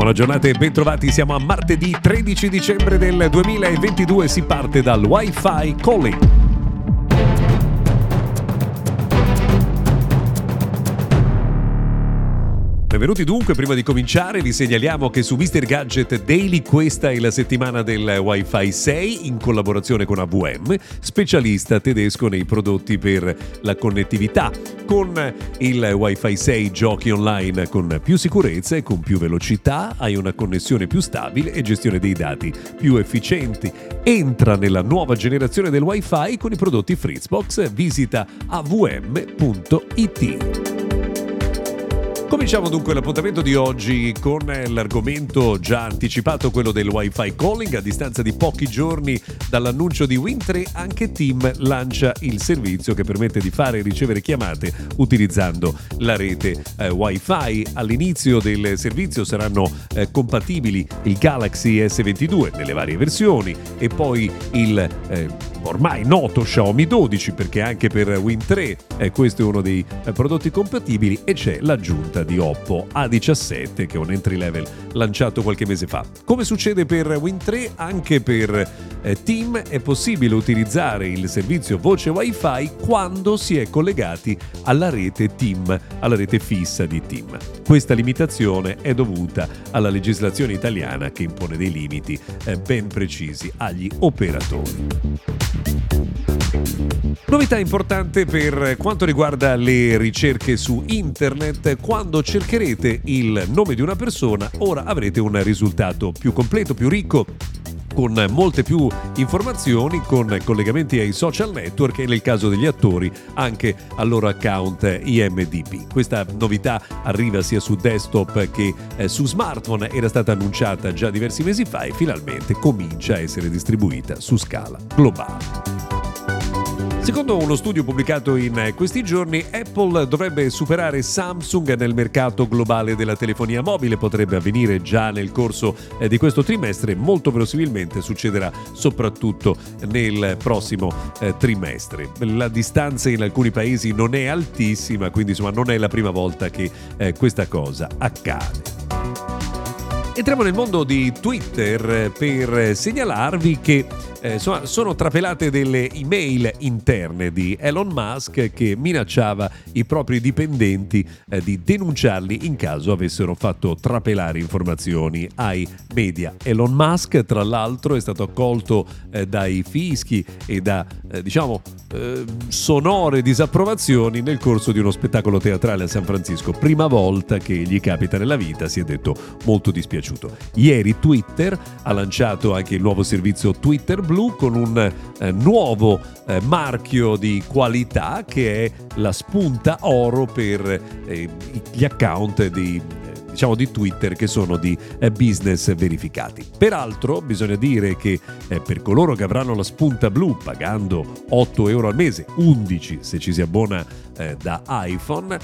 Buona giornata e bentrovati, siamo a martedì 13 dicembre del 2022, si parte dal Wi-Fi Calling. Benvenuti dunque, prima di cominciare vi segnaliamo che su Mr. Gadget Daily questa è la settimana del Wi-Fi 6 in collaborazione con AVM, specialista tedesco nei prodotti per la connettività. Con il Wi-Fi 6 giochi online con più sicurezza e con più velocità, hai una connessione più stabile e gestione dei dati più efficienti. Entra nella nuova generazione del Wi-Fi con i prodotti Fritzbox, visita avm.it. Cominciamo dunque l'appuntamento di oggi con l'argomento già anticipato, quello del Wi-Fi calling. A distanza di pochi giorni dall'annuncio di Win3, anche Team lancia il servizio che permette di fare e ricevere chiamate utilizzando la rete eh, Wi-Fi. All'inizio del servizio saranno eh, compatibili il Galaxy S22 nelle varie versioni e poi il eh, ormai noto Xiaomi 12 perché anche per Win 3 eh, questo è uno dei eh, prodotti compatibili e c'è l'aggiunta di Oppo A17 che è un entry level lanciato qualche mese fa. Come succede per Win 3 anche per eh, Team è possibile utilizzare il servizio voce Wi-Fi quando si è collegati alla rete Team, alla rete fissa di Team. Questa limitazione è dovuta alla legislazione italiana che impone dei limiti eh, ben precisi agli operatori. Novità importante per quanto riguarda le ricerche su internet, quando cercherete il nome di una persona, ora avrete un risultato più completo, più ricco con molte più informazioni, con collegamenti ai social network e nel caso degli attori anche al loro account IMDB. Questa novità arriva sia su desktop che eh, su smartphone, era stata annunciata già diversi mesi fa e finalmente comincia a essere distribuita su scala globale. Secondo uno studio pubblicato in questi giorni, Apple dovrebbe superare Samsung nel mercato globale della telefonia mobile. Potrebbe avvenire già nel corso eh, di questo trimestre, molto verosimilmente succederà soprattutto nel prossimo eh, trimestre. La distanza in alcuni paesi non è altissima, quindi insomma non è la prima volta che eh, questa cosa accade. Entriamo nel mondo di Twitter per segnalarvi che eh, insomma, sono trapelate delle email interne di Elon Musk che minacciava i propri dipendenti eh, di denunciarli in caso avessero fatto trapelare informazioni ai media. Elon Musk, tra l'altro, è stato accolto eh, dai fischi e da, eh, diciamo, eh, sonore disapprovazioni nel corso di uno spettacolo teatrale a San Francisco. Prima volta che gli capita nella vita, si è detto molto dispiaciuto. Ieri Twitter ha lanciato anche il nuovo servizio Twitter blu con un eh, nuovo eh, marchio di qualità che è la spunta oro per eh, gli account di diciamo di Twitter che sono di eh, business verificati. Peraltro bisogna dire che eh, per coloro che avranno la spunta blu pagando 8 euro al mese, 11 se ci si abbona eh, da iPhone,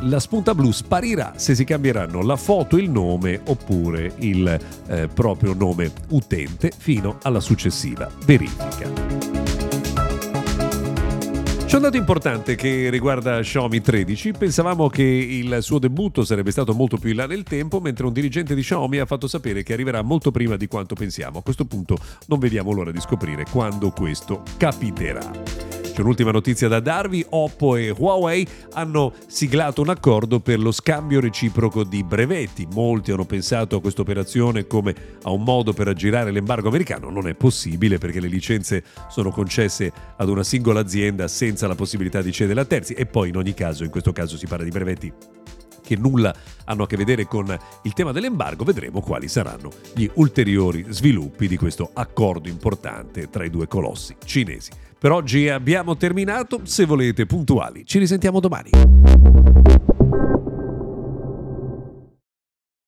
la spunta blu sparirà se si cambieranno la foto, il nome oppure il proprio nome utente fino alla successiva verifica. C'è un dato importante che riguarda Xiaomi 13. Pensavamo che il suo debutto sarebbe stato molto più in là nel tempo, mentre un dirigente di Xiaomi ha fatto sapere che arriverà molto prima di quanto pensiamo. A questo punto non vediamo l'ora di scoprire quando questo capiterà. C'è un'ultima notizia da darvi, Oppo e Huawei hanno siglato un accordo per lo scambio reciproco di brevetti. Molti hanno pensato a questa operazione come a un modo per aggirare l'embargo americano, non è possibile perché le licenze sono concesse ad una singola azienda senza la possibilità di cedere a terzi. E poi in ogni caso, in questo caso si parla di brevetti che nulla hanno a che vedere con il tema dell'embargo, vedremo quali saranno gli ulteriori sviluppi di questo accordo importante tra i due colossi cinesi. Per oggi abbiamo terminato, se volete puntuali, ci risentiamo domani.